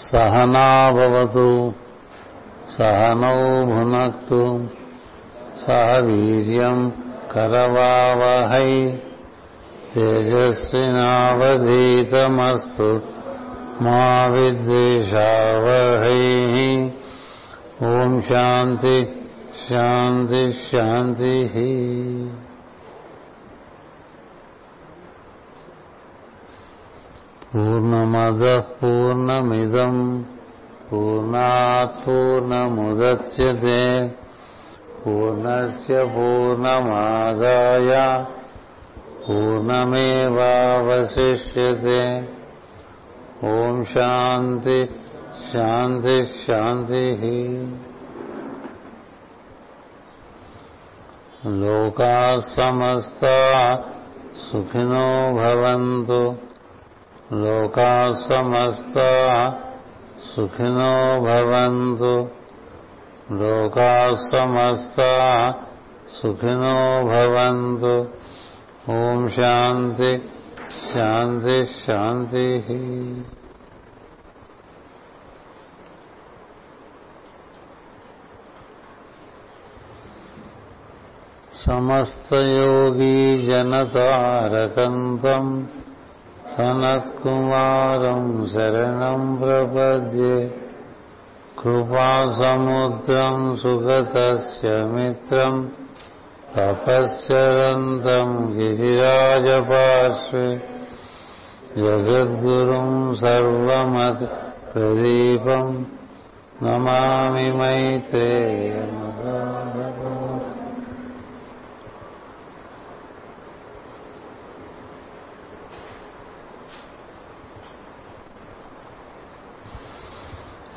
सहनाभवतु सहनौ भुनक्तु सह वीर्यम् करवावहै तेजस्विनावधीतमस्तु मा विद्वेषावहैः। ॐ शान्ति शान्ति पूर्णमदः पूर्णमिदम् पूर्णात् पूर्णमुदच्यते पूर्णस्य पूर्णमादाय पूर्णमेवावशिष्यते। ॐ शान्ति शान्ति शान्तिः। लोकाः समस्ता सुखिनो भवन्तु లోకా సమస్త సుఖినో భవంతు. లోకా సమస్త సుఖినో భవంతు. ఓం శాంతి శాంతి శాంతి. సమస్తయోగీ జనతారకంతం सनत्कुमारं शरणं प्रपद्ये। कृपासमुद्रं सुगतस्य मित्रं तपश्चरन्तं गिरिराजपार्श्वे। जगद्गुरुं सर्वमत् प्रदीपं नमामि मैत्रेय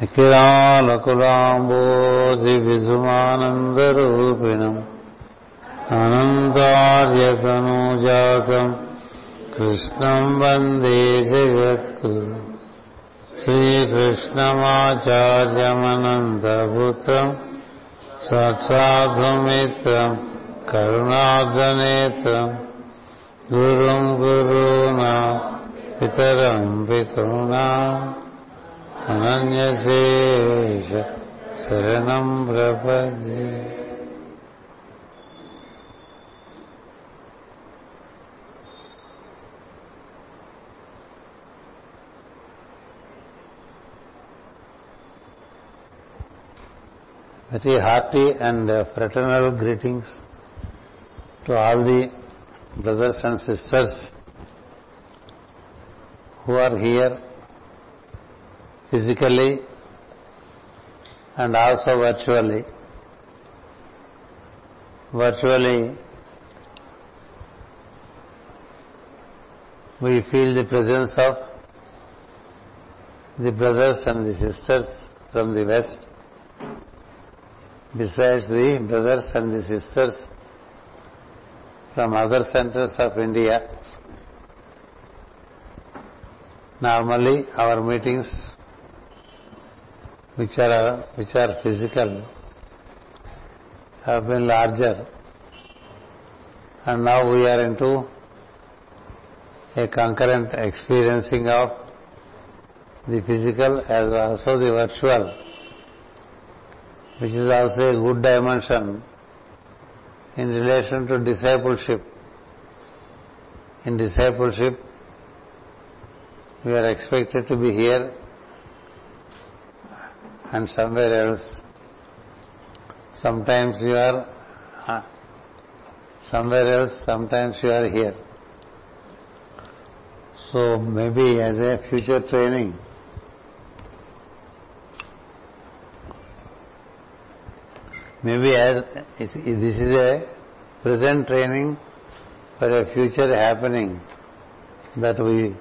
अखिलालकुलाम्बोधिविधुमानन्दरूपिणम् अनन्तार्यतनूजातम् कृष्णम् वन्दे जगत्कुरु श्रीकृष्णमाचार्यमनन्तपुत्रम् सत्साधुमित्रम् करुणार्धनेत्रम् गुरुम् गुरूणा पितरम् पितॄणाम् అనన్యశేష శరణం ప్రపద్యే Very hearty and fraternal greetings to all the brothers and sisters who are here physically and also virtually. Virtually, we feel the presence of the brothers and the sisters from the West, besides the brothers and the sisters from other centers of India. Normally, our meetings which are which are physical have been larger. And now we are into a concurrent experiencing of the physical as also the virtual which is also a good dimension in relation to discipleship. In discipleship we are expected to be here and somewhere else. Sometimes you are uh, somewhere else, sometimes you are here. So maybe as a future training, maybe as this is a present training for a future happening that we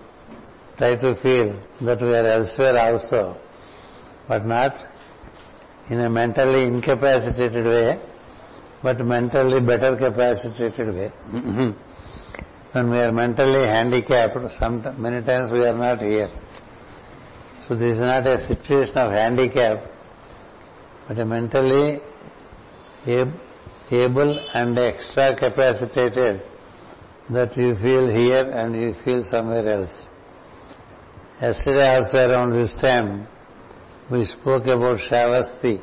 try to feel that we are elsewhere also but not in a mentally incapacitated way, but mentally better capacitated way. Mm-hmm. when we are mentally handicapped, some, many times we are not here. So this is not a situation of handicap, but a mentally able and extra capacitated that you feel here and you feel somewhere else. Yesterday also around this time, we spoke about Shavasti,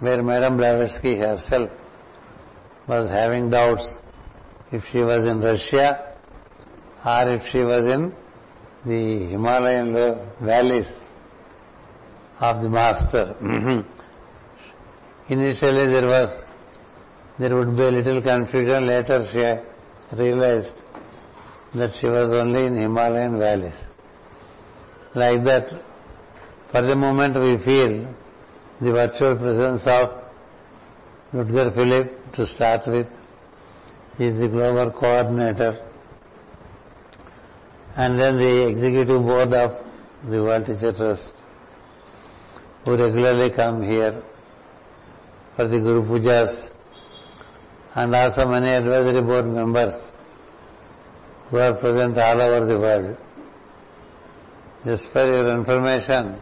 where Madame Blavatsky herself was having doubts if she was in Russia or if she was in the Himalayan valleys of the master. Mm-hmm. Initially there was, there would be a little confusion. Later she realized that she was only in Himalayan valleys. Like that, for the moment we feel the virtual presence of Ludger Philip to start with. He is the global coordinator. And then the executive board of the World Teacher Trust who regularly come here for the Guru Pujas and also many advisory board members who are present all over the world. Just for your information,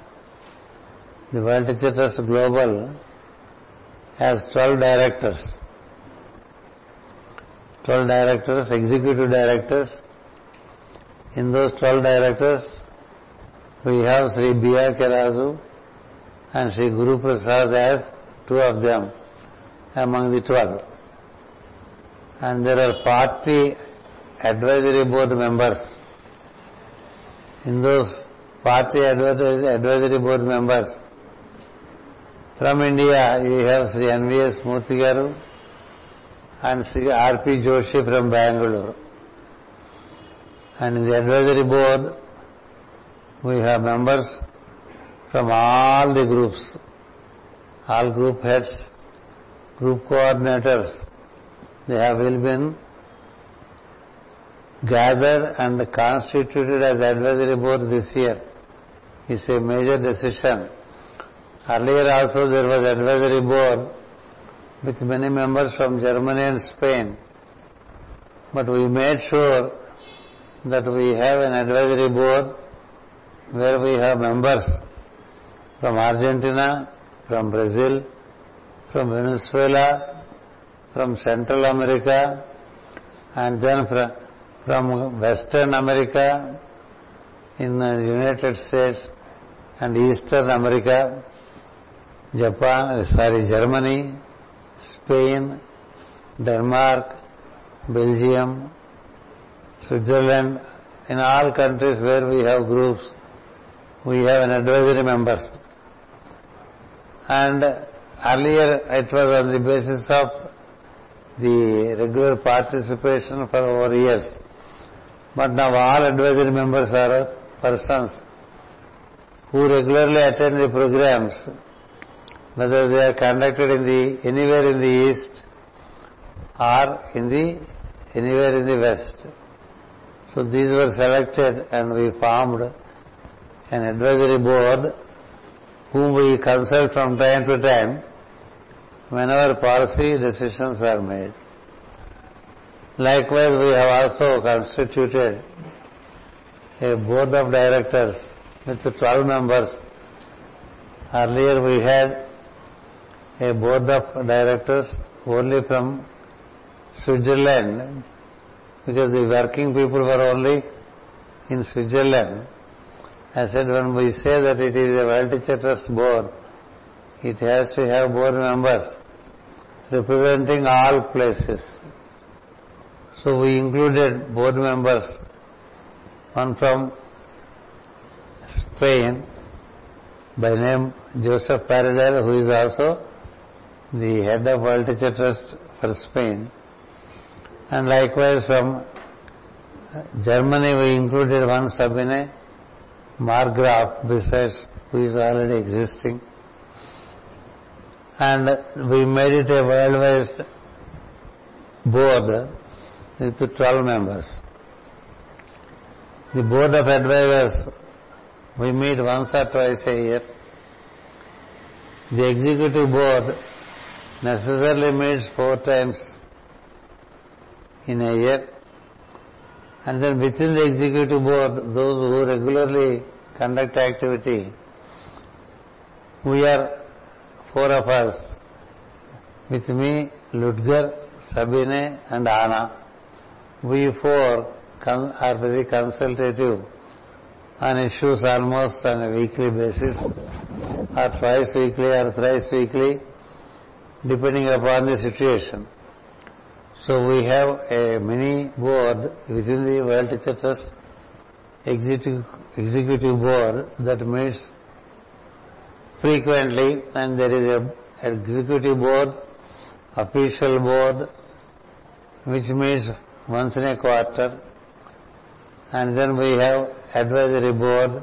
the World Teacher Trust Global has 12 directors. 12 directors, executive directors. In those 12 directors, we have Sri B.R. Kerazu and Sri Guru Prasad as two of them among the 12. And there are 40 advisory board members. In those 40 advisory board members, from India, you have Sri N.V.S. Murthy Garu and Sri R.P. Joshi from Bangalore. And in the advisory board, we have members from all the groups, all group heads, group coordinators. They have all been gathered and constituted as advisory board this year. It's a major decision Earlier also there was advisory board with many members from Germany and Spain. But we made sure that we have an advisory board where we have members from Argentina, from Brazil, from Venezuela, from Central America, and then from Western America, in the United States and Eastern America, Japan, sorry, Germany, Spain, Denmark, Belgium, Switzerland, in all countries where we have groups, we have an advisory members. And earlier it was on the basis of the regular participation for over years. But now all advisory members are persons who regularly attend the programs whether they are conducted in the anywhere in the east or in the anywhere in the west. So these were selected and we formed an advisory board whom we consult from time to time whenever policy decisions are made. Likewise, we have also constituted a board of directors with 12 members. Earlier we had a board of directors only from Switzerland because the working people were only in Switzerland. I said when we say that it is a World Trust board, it has to have board members representing all places. So we included board members, one from Spain by name Joseph Paradel, who is also the head of World Teacher Trust for Spain. And likewise from Germany we included one Sabine Margraf besides who is already existing. And we made it a worldwide board with 12 members. The board of advisors, we meet once or twice a year. The executive board necessarily meets four times in a year. And then within the executive board, those who regularly conduct activity, we are four of us. With me, Ludger, Sabine and Anna. We four are very consultative on issues almost on a weekly basis or twice weekly or thrice weekly, depending upon the situation. So we have a mini board within the World Teacher Trust executive, executive board that meets frequently and there is a executive board, official board, which meets once in a quarter and then we have advisory board.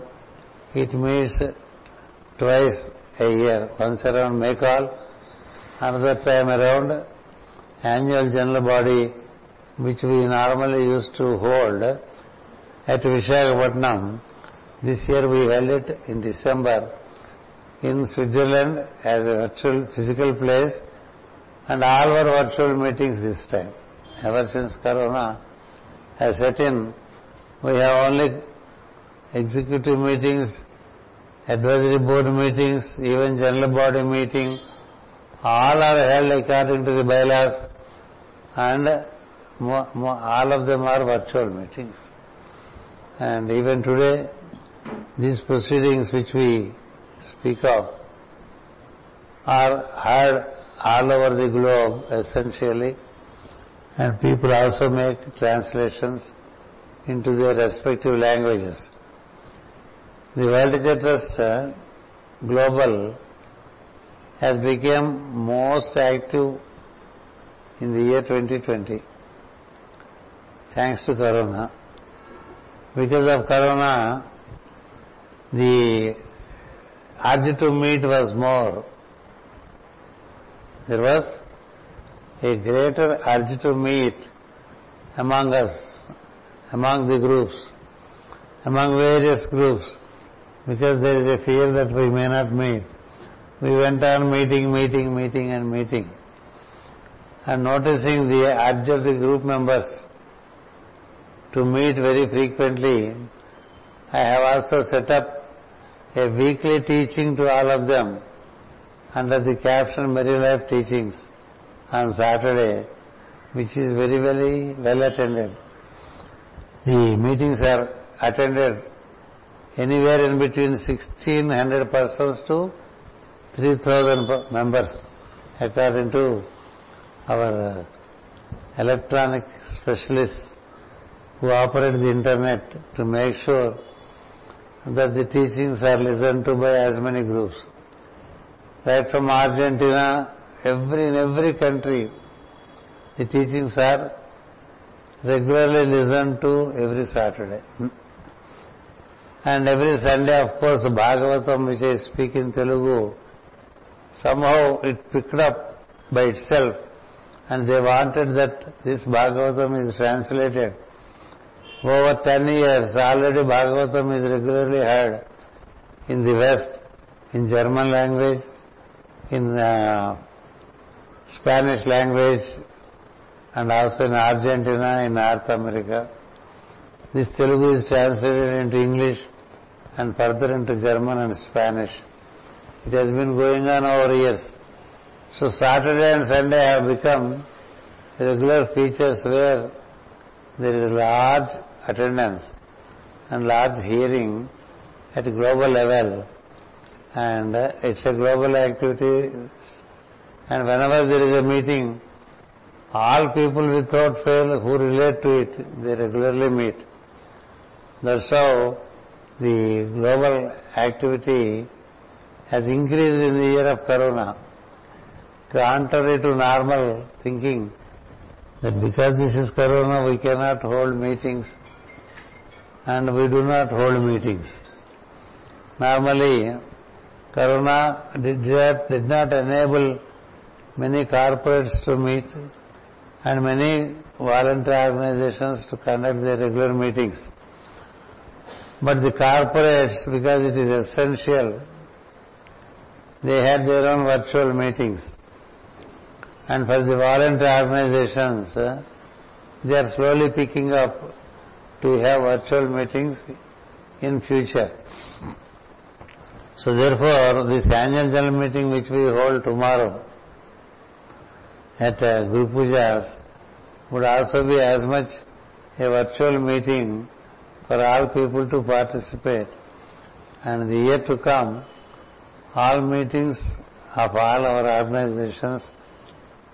It meets twice a year, once around May call, another time around annual general body which we normally used to hold at Vishakhapatnam. This year we held it in December in Switzerland as a virtual physical place and all were virtual meetings this time. Ever since Corona has set in, we have only executive meetings, advisory board meetings, even general body meeting, all are held according to the bylaws and all of them are virtual meetings. And even today, these proceedings which we speak of are heard all over the globe essentially and people also make translations into their respective languages. The World Teacher Trust uh, Global has become most active in the year 2020 thanks to Corona. Because of Corona, the urge to meet was more. There was a greater urge to meet among us, among the groups, among various groups, because there is a fear that we may not meet. We went on meeting, meeting, meeting and meeting. And noticing the urge of the group members to meet very frequently, I have also set up a weekly teaching to all of them under the caption Merry Life Teachings on Saturday, which is very, very well attended. The meetings are attended anywhere in between 1600 persons to 3000 members according to our uh, electronic specialists who operate the internet to make sure that the teachings are listened to by as many groups. Right from Argentina, every in every country, the teachings are regularly listened to every Saturday. And every Sunday, of course, Bhagavatam, which I speak in Telugu, somehow it picked up by itself and they wanted that this Bhagavatam is translated over 10 years, already Bhagavatam is regularly heard in the West, in German language, in uh, Spanish language, and also in Argentina, in North America. This Telugu is translated into English and further into German and Spanish. It has been going on over years. So Saturday and Sunday have become regular features where there is a large attendance and large hearing at a global level. And uh, it's a global activity. And whenever there is a meeting all people without fail who relate to it they regularly meet. That's how the global activity has increased in the year of corona contrary to normal thinking that because this is corona we cannot hold meetings and we do not hold meetings. Normally, Corona did not, did not enable many corporates to meet and many volunteer organizations to conduct their regular meetings. But the corporates, because it is essential, they had their own virtual meetings. And for the volunteer organizations, they are slowly picking up to have virtual meetings in future. So therefore, this annual general meeting which we hold tomorrow at uh, Guru Pujas would also be as much a virtual meeting for all people to participate. And the year to come, all meetings of all our organizations,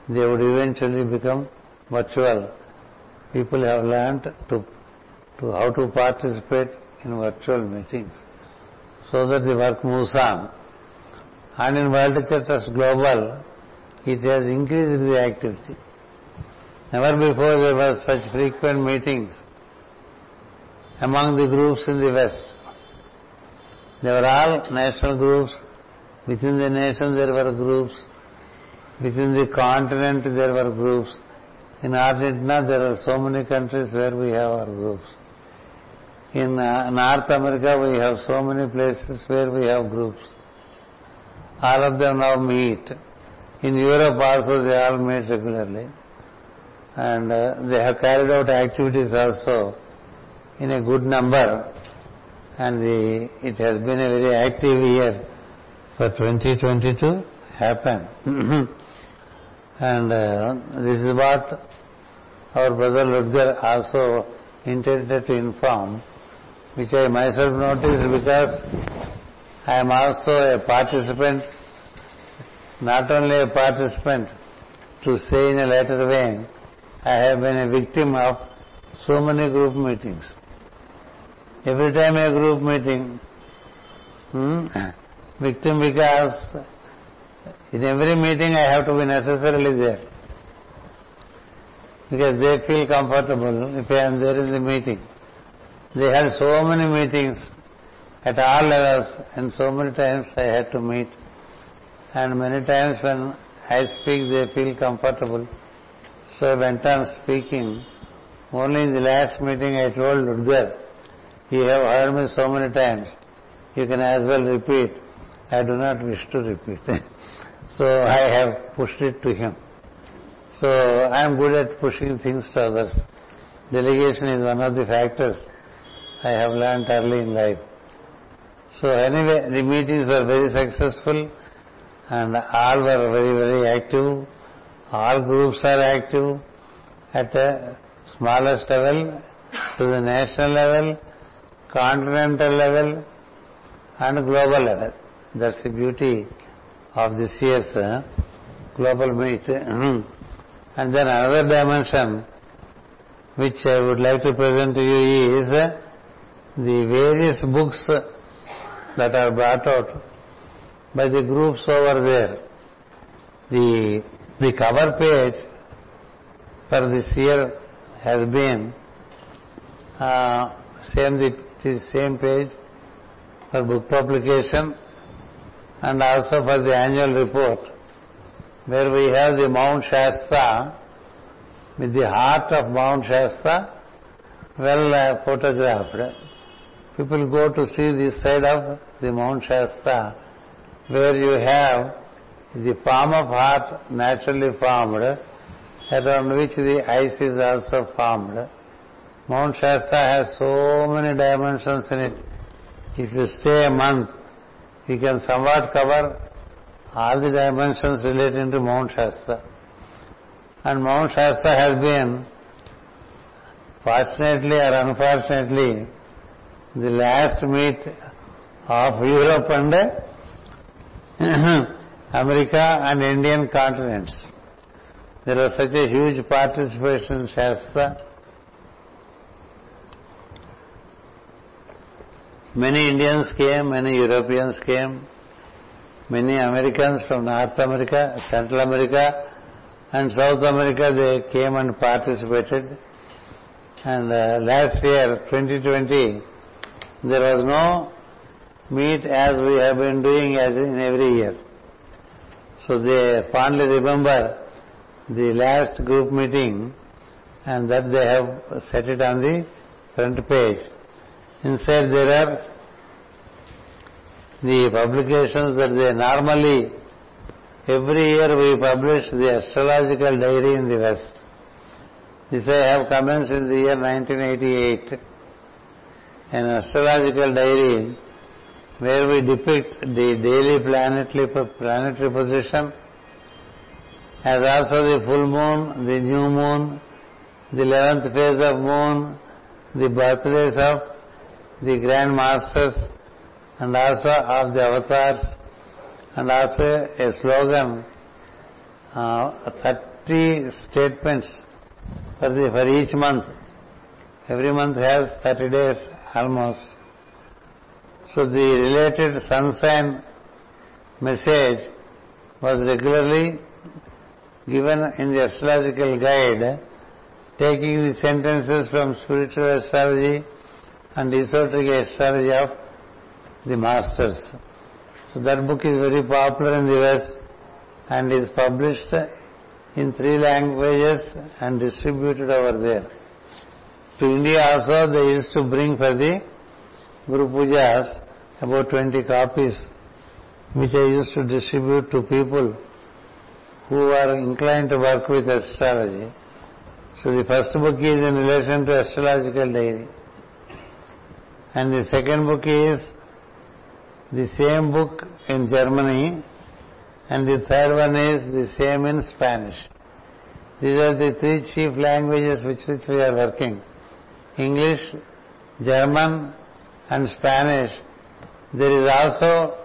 they would eventually become virtual. People have learned to, to how to participate in virtual meetings so that the work moves on. And in World Trust Global, it has increased the activity. Never before there were such frequent meetings among the groups in the West. They were all national groups. Within the nation there were groups. Within the continent there were groups. In Argentina there are so many countries where we have our groups. In uh, North America we have so many places where we have groups. All of them now meet. In Europe also they all meet regularly. And uh, they have carried out activities also in a good number and the, it has been a very active year for 2022 happen. and uh, this is what our brother Ludger also intended to inform, which I myself noticed because I am also a participant, not only a participant, to say in a later vein, I have been a victim of so many group meetings. Every time a group meeting, hmm, victim because in every meeting I have to be necessarily there. Because they feel comfortable if I am there in the meeting. They had so many meetings at all levels and so many times I had to meet. And many times when I speak they feel comfortable. So I went on speaking. Only in the last meeting I told Ludger, you have heard me so many times. You can as well repeat. I do not wish to repeat. so I have pushed it to him. So I am good at pushing things to others. Delegation is one of the factors I have learned early in life. So anyway, the meetings were very successful and all were very, very active. All groups are active at a smallest level to the national level continental level and global level. That's the beauty of this year's uh, global meet. and then another dimension which I would like to present to you is uh, the various books that are brought out by the groups over there. The, the cover page for this year has been uh, same the it is same page for book publication and also for the annual report where we have the Mount Shasta with the heart of Mount Shasta well uh, photographed. People go to see this side of the Mount Shasta where you have the form of heart naturally formed around which the ice is also formed Mount Shasta has so many dimensions in it. If you stay a month, you can somewhat cover all the dimensions relating to Mount Shasta. And Mount Shasta has been, fortunately or unfortunately, the last meet of Europe and America and Indian continents. There was such a huge participation in Shasta Many Indians came, many Europeans came, many Americans from North America, Central America, and South America, they came and participated. And uh, last year, 2020, there was no meet as we have been doing as in every year. So they fondly remember the last group meeting and that they have set it on the front page. Inside there are the publications that they normally, every year we publish the astrological diary in the West. This I have commenced in the year 1988. An astrological diary where we depict the daily planetary, planetary position as also the full moon, the new moon, the 11th phase of moon, the birthdays of the Grand Masters and also of the avatars and also a slogan, uh, 30 statements for, the, for each month. Every month has 30 days almost. So the related sun message was regularly given in the astrological guide, taking the sentences from spiritual astrology and esoteric astrology of the masters. So that book is very popular in the West and is published in three languages and distributed over there. To India also they used to bring for the Guru Pujas about 20 copies which I used to distribute to people who are inclined to work with astrology. So the first book is in relation to astrological diary. And the second book is the same book in Germany and the third one is the same in Spanish. These are the three chief languages with which we are working. English, German and Spanish. There is also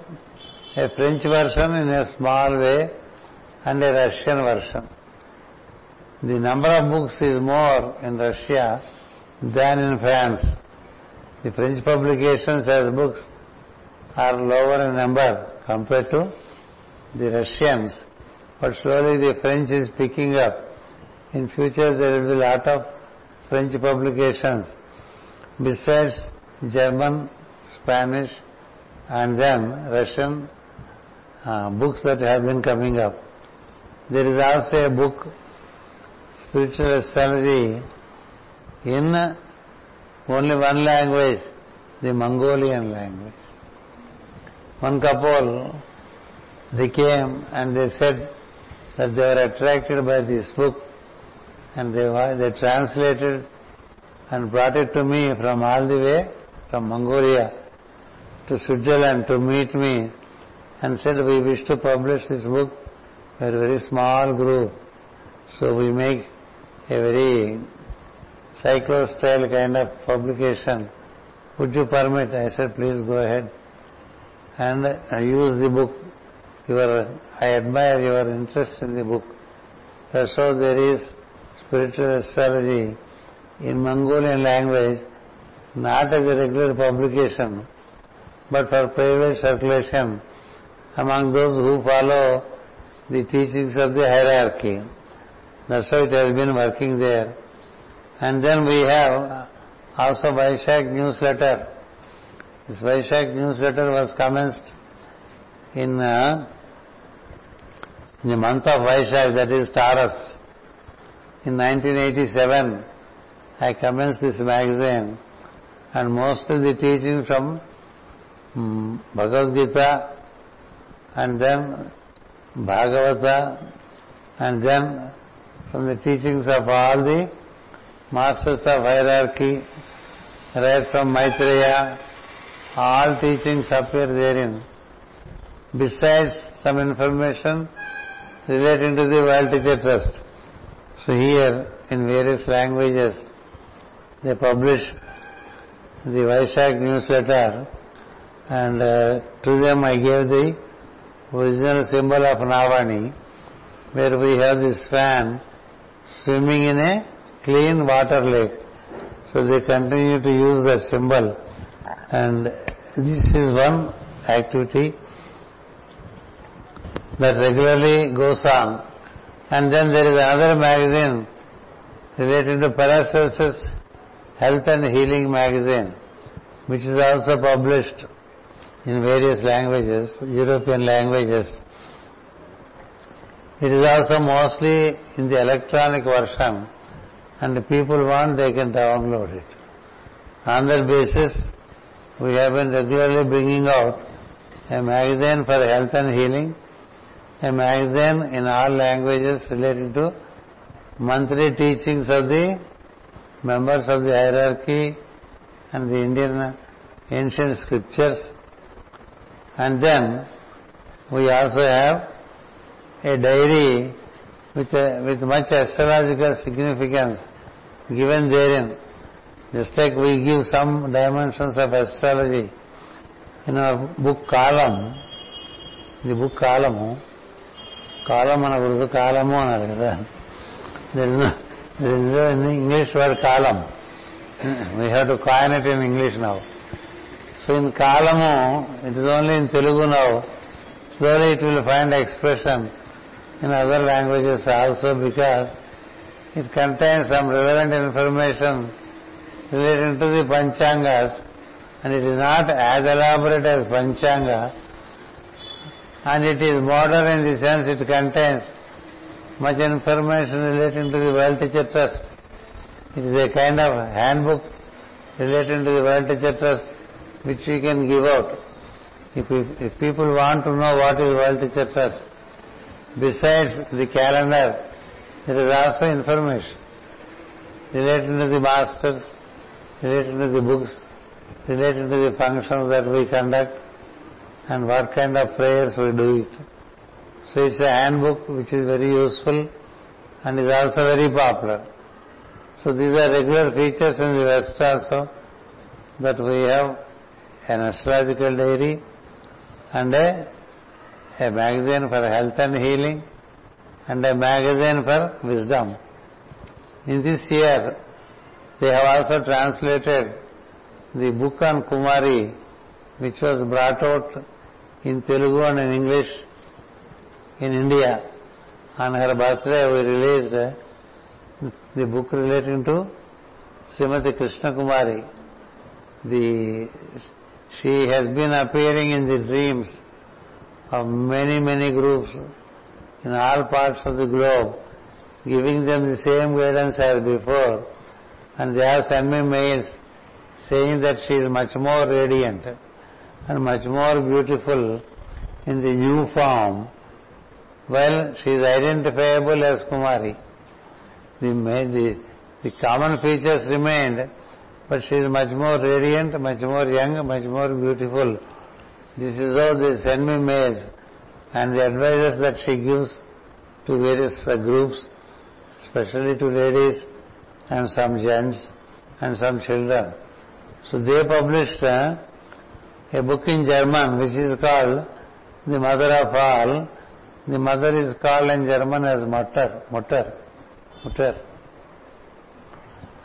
a French version in a small way and a Russian version. The number of books is more in Russia than in France. The French publications as books are lower in number compared to the Russians. But slowly the French is picking up. In future there will be a lot of French publications besides German, Spanish and then Russian uh, books that have been coming up. There is also a book, Spiritual Astrology, in only one language, the Mongolian language. One couple, they came and they said that they were attracted by this book and they, they translated and brought it to me from all the way from Mongolia to Switzerland to meet me and said we wish to publish this book. We are a very small group. So we make a very cyclo-style kind of publication. Would you permit? I said, please go ahead. And use the book. Your, I admire your interest in the book. How there is spiritual astrology in Mongolian language, not as a regular publication, but for private circulation among those who follow the teachings of the hierarchy. That's how it has been working there. And then we have also Vaishak newsletter. This Vaishak newsletter was commenced in, uh, in the month of Vaishak, that is Taurus. In 1987, I commenced this magazine and most of the teachings from um, Bhagavad Gita and then Bhagavata and then from the teachings of all the masters of hierarchy right from Maitreya all teachings appear therein besides some information relating to the World Trust. So here in various languages they publish the Vaishak newsletter and uh, to them I gave the original symbol of Navani where we have this fan swimming in a clean water lake. So they continue to use that symbol and this is one activity that regularly goes on. And then there is another magazine related to Paracelsus Health and Healing magazine, which is also published in various languages, European languages. It is also mostly in the electronic version and the people want they can download it. On that basis, we have been regularly bringing out a magazine for health and healing, a magazine in all languages related to monthly teachings of the members of the hierarchy and the Indian ancient scriptures. And then we also have a diary with with much astrological significance given there in just like we give some dimensions of astrology in book కాలం ఇది book కాలము కాలం మన గురువు కాలము అన్నారు కదా. English word column we have to coin it in English now so in కాలము it is only in Telugu now slowly it will find expression in other languages also because it contains some relevant information related to the panchangas and it is not as elaborate as Panchanga and it is modern in the sense it contains much information relating to the World Teacher Trust. It is a kind of handbook relating to the World Teacher Trust which we can give out. If, we, if people want to know what is World Teacher Trust, besides the calendar, there is also information relating to the masters, relating to the books, related to the functions that we conduct and what kind of prayers we do it. So it's a handbook which is very useful and is also very popular. So these are regular features in the West also that we have an astrological diary and a, a magazine for health and healing and a magazine for wisdom. In this year, they have also translated the book on Kumari, which was brought out in Telugu and in English in India. On her birthday, we released uh, the book relating to Srimati Krishna Kumari. The, she has been appearing in the dreams of many, many groups in all parts of the globe, giving them the same guidance as before. And they have sent me mails saying that she is much more radiant and much more beautiful in the new form, well, she is identifiable as Kumari. The, the, the common features remained, but she is much more radiant, much more young, much more beautiful. This is all the send me maze and the advices that she gives to various groups specially to ladies and some gents and some children so they published a book in German which is called the mother of all the mother is called in German as mutter mutter mutter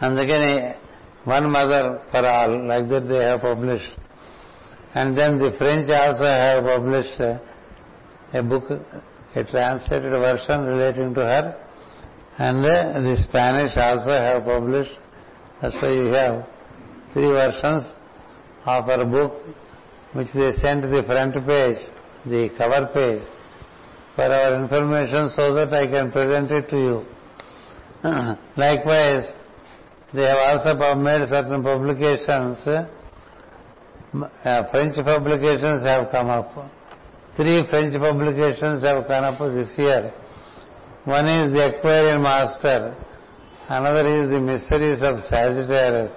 అందుకని one mother for all like that they have published And then the French also have published a book, a translated version relating to her. And uh, the Spanish also have published. Uh, That's why you have three versions of her book, which they sent the front page, the cover page, for our information so that I can present it to you. Likewise, they have also made certain publications uh, uh, French publications have come up. Three French publications have come up this year. One is the Aquarian Master, another is the Mysteries of Sagittarius,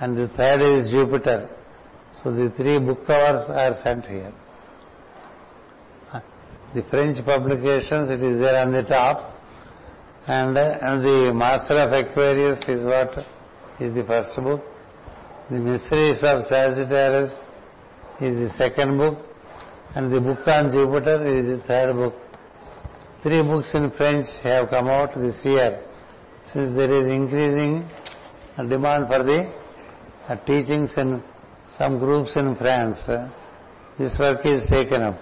and the third is Jupiter. So the three book covers are sent here. Uh, the French publications, it is there on the top, and, uh, and the Master of Aquarius is what is the first book. The Mysteries of Sagittarius is the second book, and the book on Jupiter is the third book. Three books in French have come out this year, since there is increasing demand for the uh, teachings in some groups in France. Uh, this work is taken up.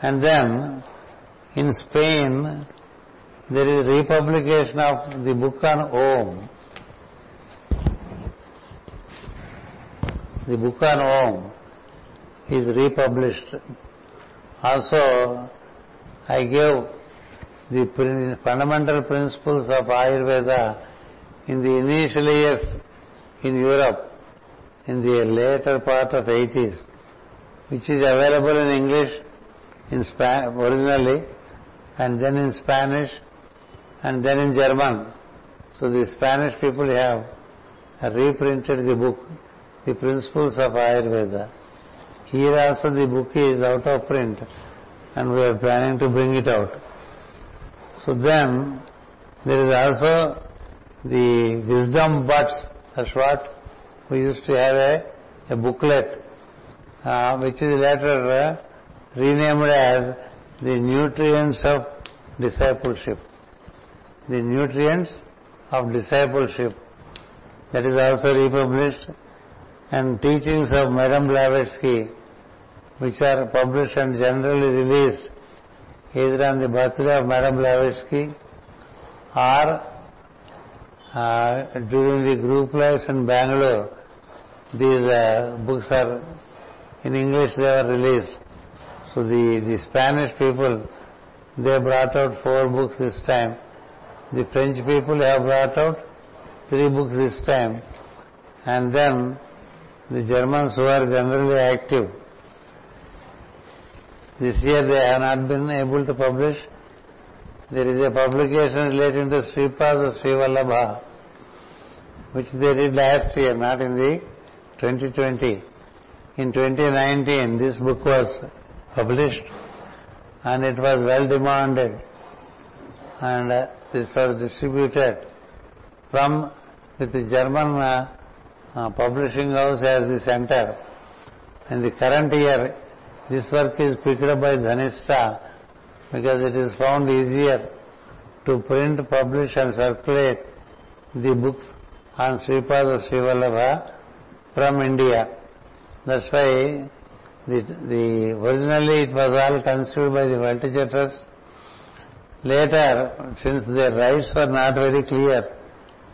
And then in Spain, there is republication of the book on Om. The book on Om is republished. Also, I gave the fundamental principles of Ayurveda in the initial years in Europe in the later part of 80s, which is available in English in Span- originally, and then in Spanish, and then in German. So the Spanish people have reprinted the book, The Principles of Ayurveda. Here also the book is out of print, and we are planning to bring it out. So then, there is also the wisdom buds that's what we used to have a, a booklet uh, which is later uh, renamed as the nutrients of discipleship. The nutrients of discipleship. That is also republished. And teachings of Madame Blavatsky, which are published and generally released either on the birthday of Madame Blavatsky or uh, during the group lives in Bangalore. These uh, books are in English they were released. So the, the Spanish people, they brought out four books this time. The French people have brought out three books this time. And then the Germans who are generally active, this year they have not been able to publish. There is a publication relating to Sripada Srivallabha, which they did last year, not in the 2020. In 2019, this book was published and it was well demanded and uh, this was distributed from with the German uh, Uh, publishing house as the center. In the current year, this work is picked up by Dhanistha because it is found easier to print, publish and circulate the book on Sripada Srivallabha from India. That's why the, the originally it was all conceived by the World Teacher Trust. Later, since their rights were not very clear,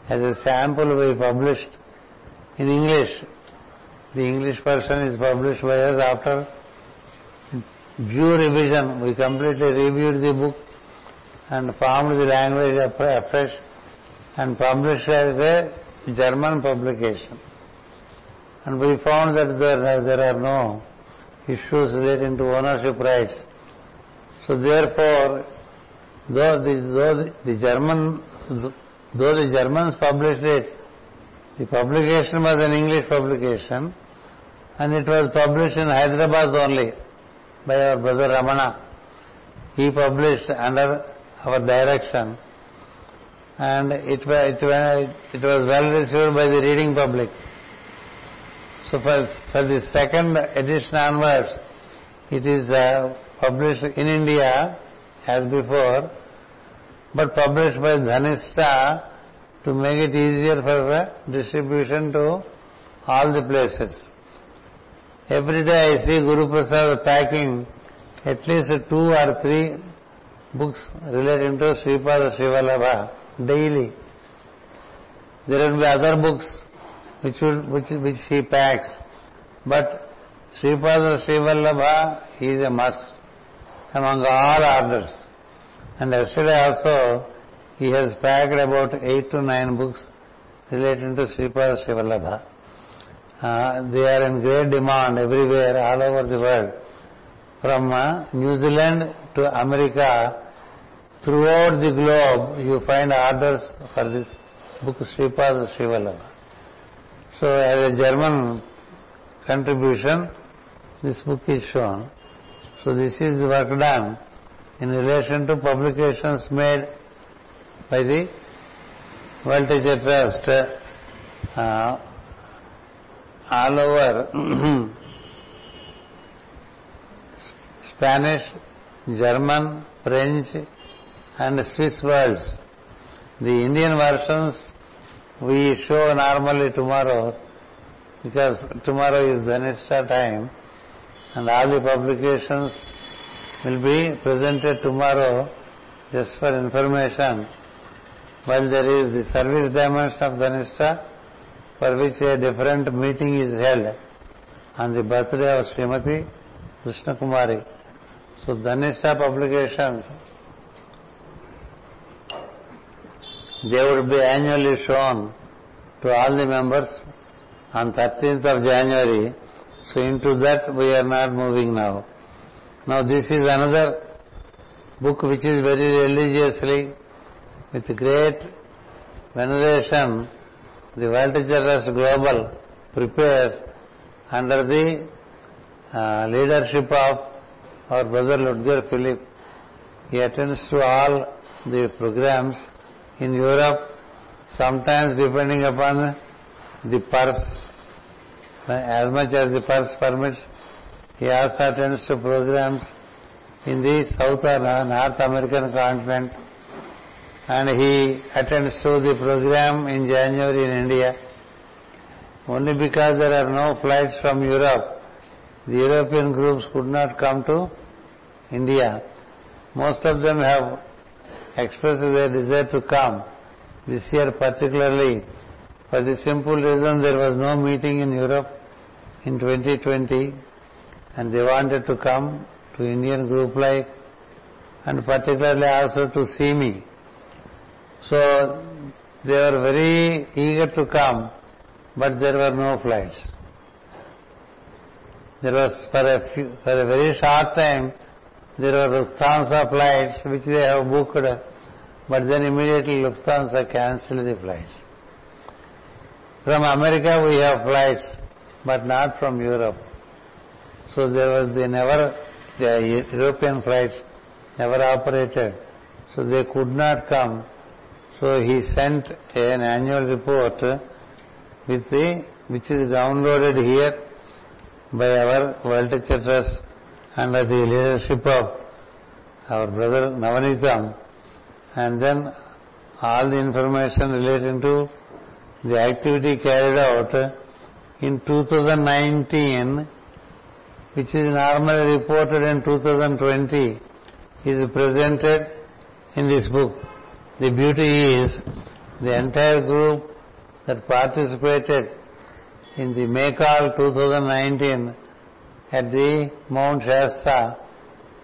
as a sample we published in English. The English version is published by us after due revision. We completely reviewed the book and formed the language afresh and published as a German publication. And we found that there, there are no issues relating to ownership rights. So therefore, though the, though the German, though the Germans published it, the publication was an English publication, and it was published in Hyderabad only by our brother Ramana. He published under our direction, and it, was well received by the reading public. So for, the second edition onwards, it is uh, published in India as before, but published by Dhanistha to make it easier for uh, distribution to all the places. Every day I see Guru Prasad packing at least two or three books relating to Sripada Srivallabha daily. There will be other books which, will, which, which he packs. But Sripada Srivallabha is a must among all orders. He has packed about eight to nine books relating to Sripada Srivallabha. Uh, they are in great demand everywhere, all over the world. From uh, New Zealand to America, throughout the globe, you find orders for this book Sripada Srivallabha. So as a German contribution, this book is shown. So this is the work done in relation to publications made by the World Teacher Trust uh, all over Spanish, German, French and Swiss worlds. The Indian versions we show normally tomorrow because tomorrow is Dhanistha time and all the publications will be presented tomorrow just for information while there is the service dimension of Dhanistha for which a different meeting is held on the birthday of Srimati Krishna Kumari. So Dhanistha publications they would be annually shown to all the members on 13th of January. So into that we are not moving now. Now this is another book which is very religiously, with great veneration, the World Trust Global prepares under the uh, leadership of our brother Ludger Philip. He attends to all the programs in Europe, sometimes depending upon the purse, as much as the purse permits, He also attends to programs in the South or North American continent and he attends to the program in January in India. Only because there are no flights from Europe, the European groups could not come to India. Most of them have expressed their desire to come this year particularly for the simple reason there was no meeting in Europe in 2020 and they wanted to come to Indian group life and particularly also to see me. So they were very eager to come but there were no flights. There was for a, few, for a very short time there were Lufthansa flights which they have booked but then immediately Lufthansa cancelled the flights. From America we have flights but not from Europe. So there was they never the European flights never operated. So they could not come. So he sent an annual report with the which is downloaded here by our World Teacher Trust under the leadership of our brother Navanitam and then all the information relating to the activity carried out in 2019 which is normally reported in 2020 is presented in this book. The beauty is the entire group that participated in the Maycall 2019 at the Mount Shasta,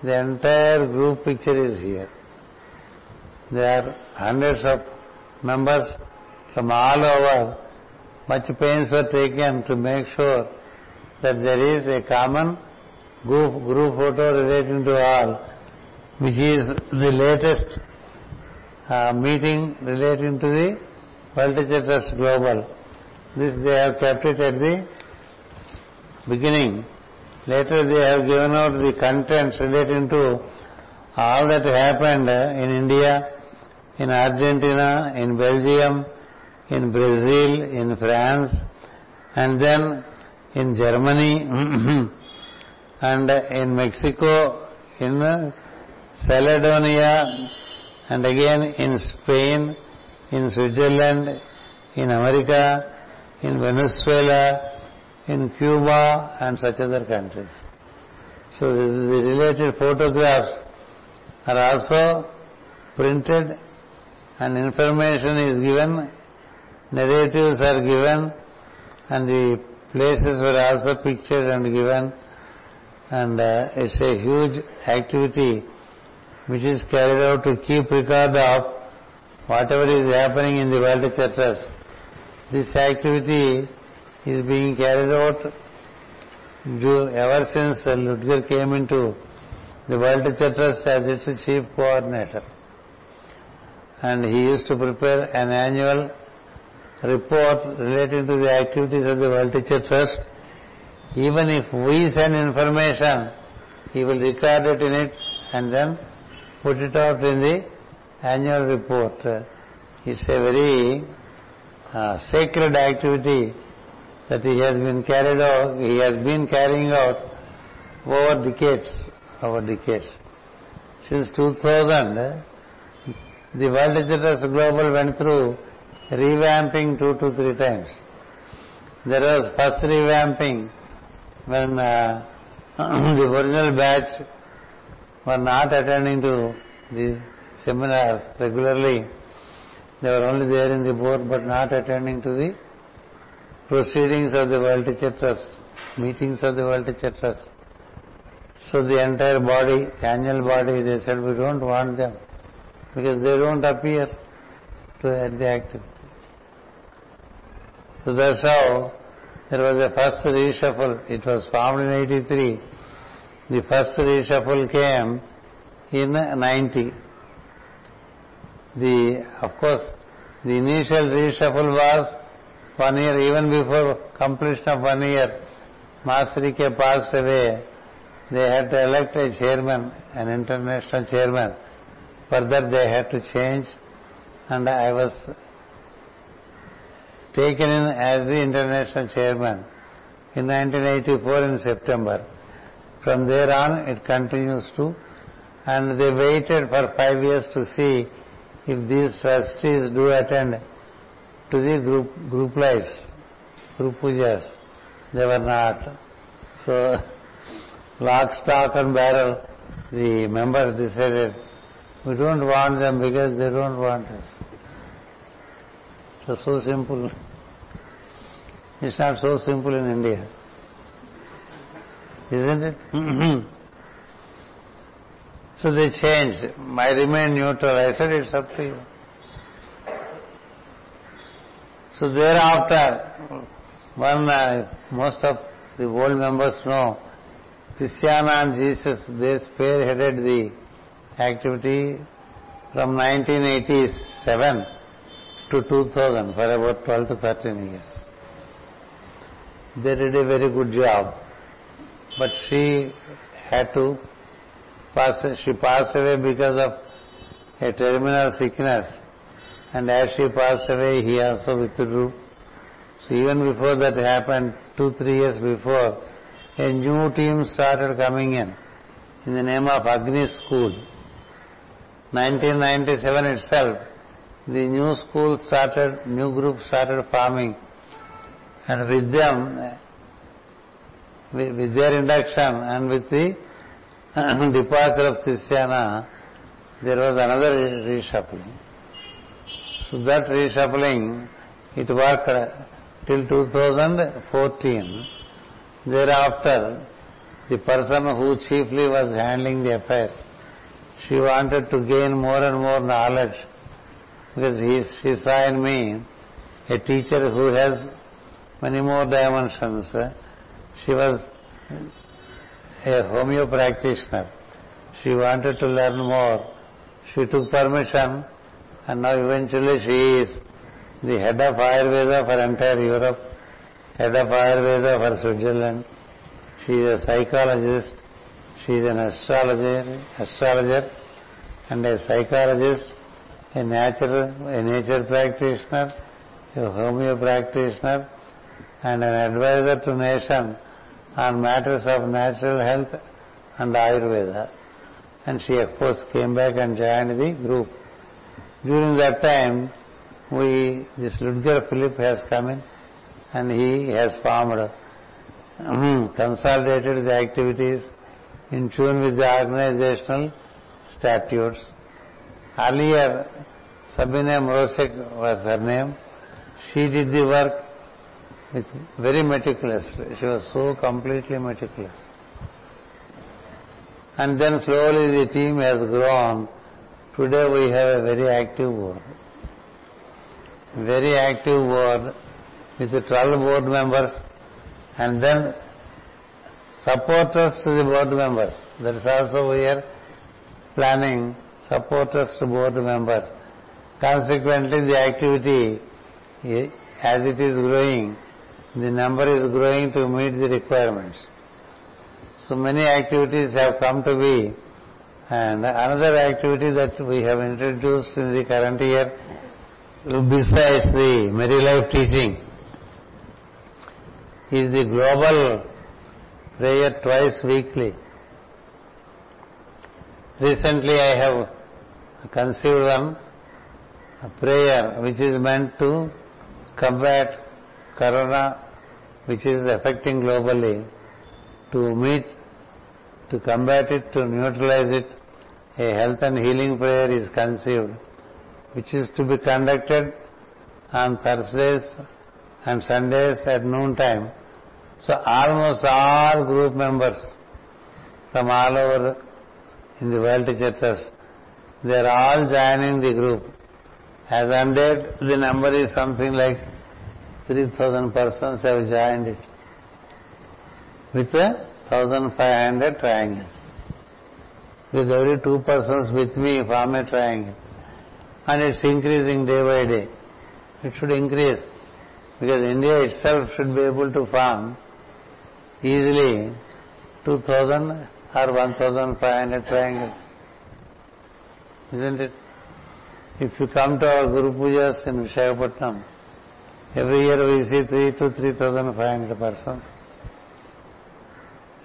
the entire group picture is here. There are hundreds of members from all over. Much pains were taken to make sure that there is a common group, group photo relating to all, which is the latest meeting relating to the World Teacher Trust Global. This they have kept it at the beginning. Later they have given out the contents relating to all that happened in India, in Argentina, in Belgium, in Brazil, in France, and then in Germany, and in Mexico, in Caledonia, and again in Spain, in Switzerland, in America, in Venezuela, in Cuba, and such other countries. So the related photographs are also printed and information is given, narratives are given, and the places were also pictured and given, and uh, it's a huge activity which is carried out to keep record of whatever is happening in the World Trust. This activity is being carried out ever since Ludger came into the World Trust as its chief coordinator. And he used to prepare an annual report relating to the activities of the World Trust. Even if we send information, he will record it in it and then put it out in the annual report. It's a very uh, sacred activity that he has been carried out, he has been carrying out over decades, over decades. Since 2000, the World Teacher Global went through revamping two to three times. There was first revamping when uh, the original batch were not attending to the seminars regularly. They were only there in the board but not attending to the proceedings of the World Teacher Trust, meetings of the World Teacher Trust. So the entire body, annual body, they said we don't want them because they don't appear to at the activity. So that's how there was a first reshuffle. It was formed in 83. The first reshuffle came in 90. The, of course, the initial reshuffle was one year, even before completion of one year, Master E.K. passed away. They had to elect a chairman, an international chairman. Further, they had to change, and I was taken in as the international chairman in 1984 in September. From there on, it continues to, and they waited for five years to see if these trustees do attend to the group group lives, group pujas. They were not. So, lock, stock and barrel, the members decided, we don't want them because they don't want us. So, so simple. It's not so simple in India. Isn't it? so they changed. I remained neutral. I said, it's up to you. So thereafter, one, uh, most of the old members know, Tisyana and Jesus, they spearheaded the activity from 1987 to 2000 for about 12 to 13 years. They did a very good job. But she had to pass, she passed away because of a terminal sickness. And as she passed away, he also withdrew. So even before that happened, two, three years before, a new team started coming in, in the name of Agni School. 1997 itself, the new school started, new group started forming. And with them, with, with their induction and with the departure of Tisyana, there was another reshuffling. So that reshuffling, it worked till 2014. Thereafter, the person who chiefly was handling the affairs, she wanted to gain more and more knowledge because he, she saw in me a teacher who has many more dimensions. She was a homeo practitioner. She wanted to learn more. She took permission and now eventually she is the head of Ayurveda for entire Europe, head of Ayurveda for Switzerland. She is a psychologist, she is an astrologer, astrologer and a psychologist, a nature, a nature practitioner, a homeo practitioner and an advisor to nation on matters of natural health and Ayurveda. And she of course came back and joined the group. During that time, we, this Ludger Philip has come in and he has formed, hmm, consolidated the activities in tune with the organizational statutes. Earlier, Sabine Morosek was her name. She did the work very meticulous. She was so completely meticulous. And then slowly the team has grown. Today we have a very active board. Very active board with 12 board members and then supporters to the board members. That is also we are planning supporters to board members. Consequently, the activity, as it is growing, the number is growing to meet the requirements. So many activities have come to be and another activity that we have introduced in the current year besides the Merry Life teaching is the global prayer twice weekly. Recently I have conceived one prayer which is meant to combat corona which is affecting globally, to meet, to combat it, to neutralize it, a health and healing prayer is conceived, which is to be conducted on Thursdays and Sundays at noon time. So almost all group members from all over in the World Teacher they are all joining the group. As on date, the number is something like 3,000 persons have joined it with a 1,500 triangles. Because every two persons with me form a triangle. And it's increasing day by day. It should increase. Because India itself should be able to form easily 2,000 or 1,500 triangles. Isn't it? If you come to our Guru Pujas in Vishakhapatnam, Every year we see three to three thousand five hundred persons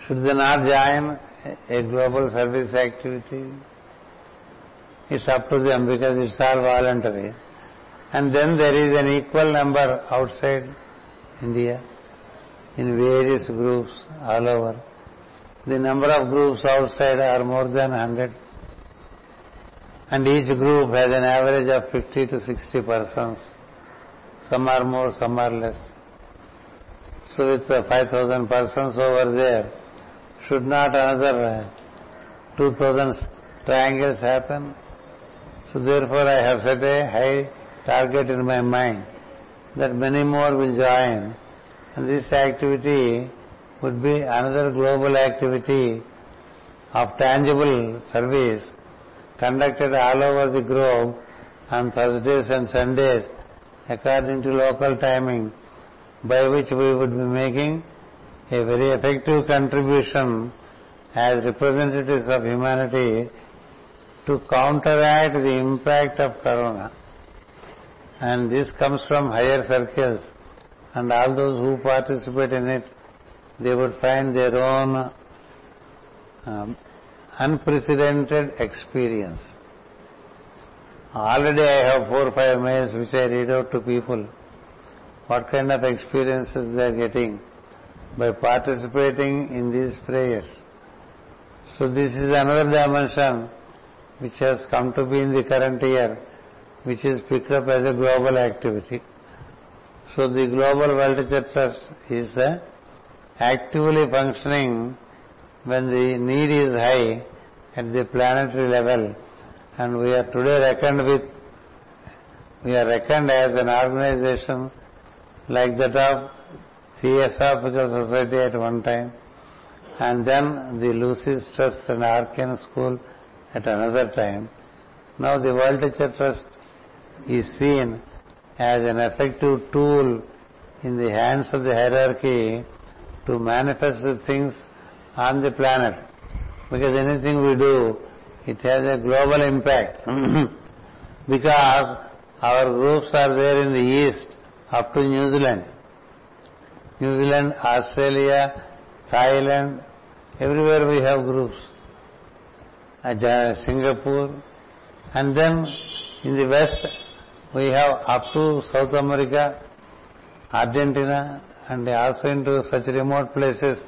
Should they not join a global service activity? It's up to them because it's all voluntary. And then there is an equal number outside India in various groups all over. The number of groups outside are more than 100. And each group has an average of 50 to 60 persons. Some are more, some are less. So with 5,000 persons over there, should not another uh, 2,000 triangles happen? So therefore I have set a high target in my mind that many more will join and this activity would be another global activity of tangible service conducted all over the globe on Thursdays and Sundays according to local timing by which we would be making a very effective contribution as representatives of humanity to counteract the impact of corona. And this comes from higher circles and all those who participate in it, they would find their own um, unprecedented experience. Already I have four or five mails which I read out to people. What kind of experiences they are getting by participating in these prayers. So this is another dimension which has come to be in the current year, which is picked up as a global activity. So the Global World Teacher Trust is uh, actively functioning when the need is high at the planetary level and we are today reckoned with we are reckoned as an organization like that of Theosophical Society at one time and then the Lucis Trust and Arcane School at another time. Now the World Teacher Trust is seen as an effective tool in the hands of the hierarchy to manifest the things on the planet. Because anything we do, it has a global impact. because our groups are there in the east up to New Zealand. New Zealand, Australia, Thailand, everywhere we have groups. Singapore, and then in the west we have up to South America, Argentina, and also into such remote places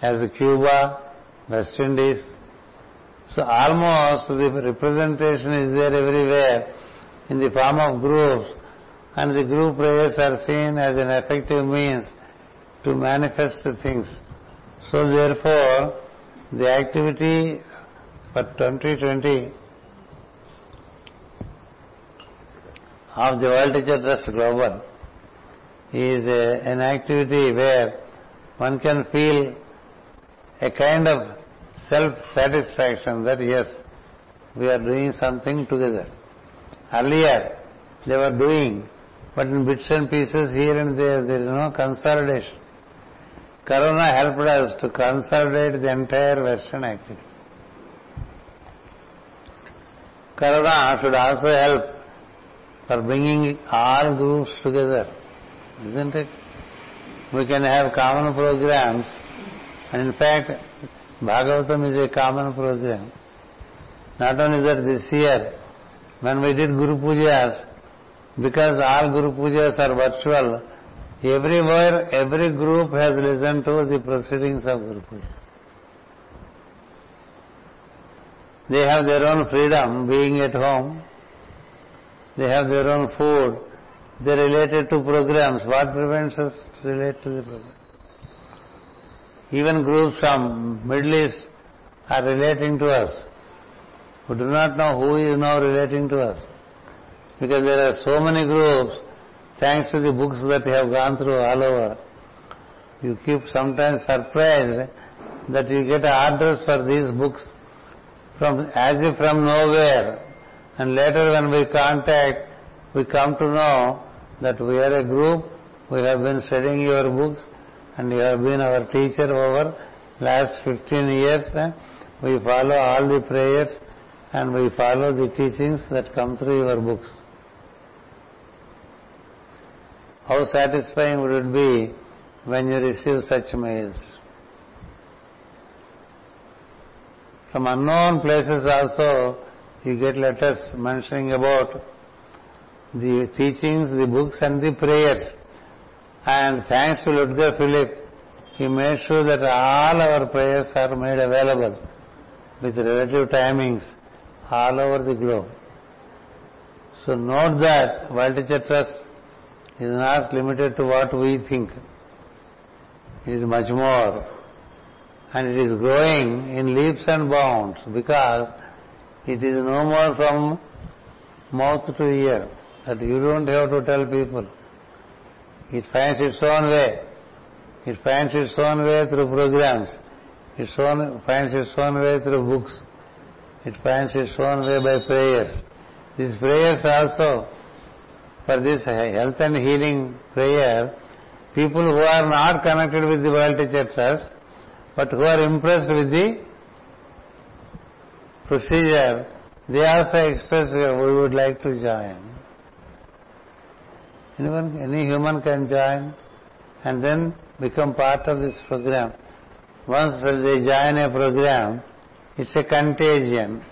as Cuba, West Indies. So almost the representation is there everywhere in the form of groups and the group prayers are seen as an effective means to manifest things. So therefore, the activity for 2020 of the World Teacher Trust Global is an activity where one can feel a kind of self-satisfaction that yes, we are doing something together. Earlier, they were doing, but in bits and pieces here and there, there is no consolidation. Corona helped us to consolidate the entire Western activity. Corona should also help for bringing all groups together, isn't it? We can have common programs, and in fact, Bhagavatam is a common program. Not only that, this year, when we did Guru Pujas, because all Guru Pujas are virtual, Everywhere, every group has listened to the proceedings of Guru Pujas. They have their own freedom being at home. They have their own food. They are related to programs. What prevents us to relate to the program? Even groups from Middle East are relating to us. We do not know who is now relating to us. Because there are so many groups thanks to the books that you have gone through all over, you keep sometimes surprised that you get orders for these books from as if from nowhere. And later when we contact, we come to know that we are a group, we have been studying your books, and you have been our teacher over last 15 years. Eh? We follow all the prayers and we follow the teachings that come through your books. How satisfying would it be when you receive such mails? From unknown places also you get letters mentioning about the teachings, the books and the prayers. And thanks to Ludger Philip, he made sure that all our prayers are made available with relative timings all over the globe. So note that World Teacher Trust is not limited to what we think. It is much more. And it is growing in leaps and bounds because it is no more from mouth to ear. That you don't have to tell people. It finds its own way. It finds its own way through programs. It finds its own way through books. It finds its own way by prayers. These prayers also, for this health and healing prayer, people who are not connected with the World Teacher Trust, but who are impressed with the procedure, they also express we would like to join. Anyone, any human can join and then become part of this program. Once they join a program, it's a contagion.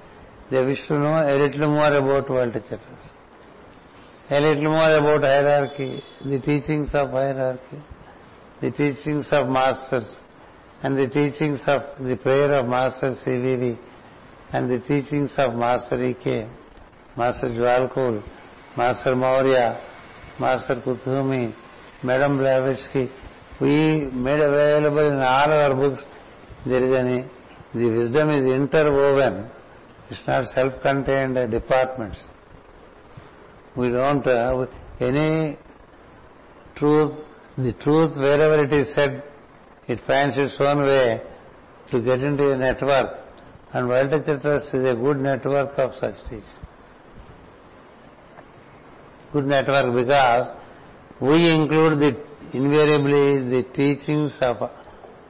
They wish to know a little more about world teachers, a little more about hierarchy, the teachings of hierarchy, the teachings of masters, and the teachings of the prayer of Master CVV, and the teachings of Master E.K., Master Jwalkul, Master Maurya, Master Kuthumi, Madam Blavatsky, we made available in all our books, there is any, the wisdom is interwoven. It's not self-contained departments. We don't have any truth, the truth wherever it is said, it finds its own way to get into a network and World Teacher Trust is a good network of such teaching. Good network because we include the invariably the teachings of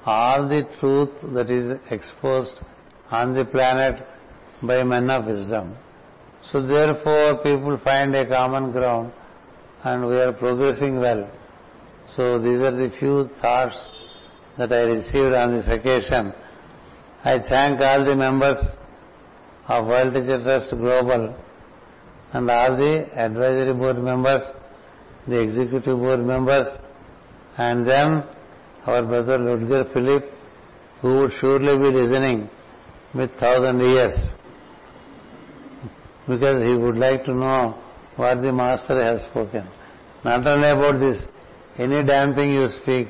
all the truth that is exposed on the planet by men of wisdom. So therefore people find a common ground and we are progressing well. So these are the few thoughts that I received on this occasion. I thank all the members of World Teacher Trust Global and all the advisory board members, the executive board members, and then our brother Ludger Philip, who would surely be listening with thousand ears, because he would like to know what the Master has spoken. Not only about this, any damn thing you speak,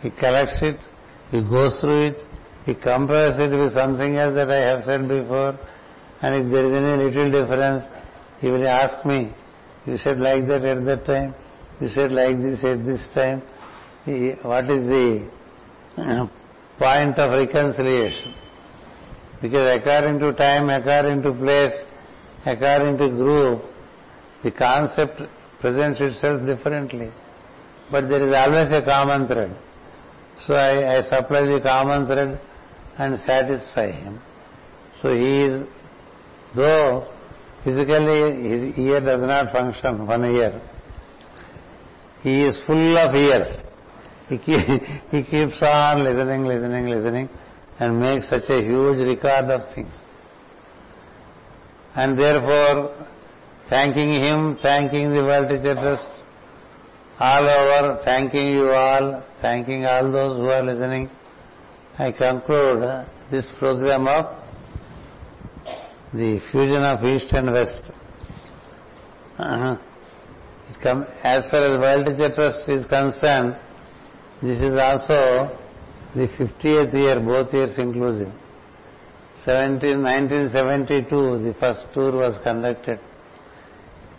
he collects it, he goes through it, he compares it with something else that I have said before, and if there is any little difference, he will ask me, you said like that at that time, you said like this at this time. What is the point of reconciliation? Because according to time, according to place, according to group, the concept presents itself differently. But there is always a common thread. So I, I supply the common thread and satisfy him. So he is, though physically his ear does not function one ear, he is full of ears. He, keep, he keeps on listening, listening, listening and makes such a huge record of things. And therefore, thanking him, thanking the World Teacher Trust, all over, thanking you all, thanking all those who are listening, I conclude this program of the fusion of East and West. Uh-huh as far as World Teacher Trust is concerned, this is also the 50th year, both years inclusive. 17, 1972, the first tour was conducted.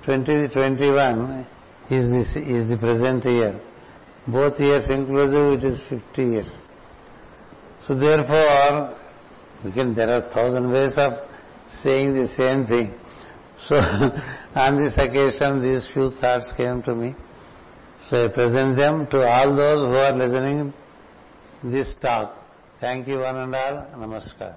2021 is, the present year. Both years inclusive, it is 50 years. So therefore, can, there are thousand ways of saying the same thing. So on this occasion these few thoughts came to me. So I present them to all those who are listening this talk. Thank you one and all. Namaskar.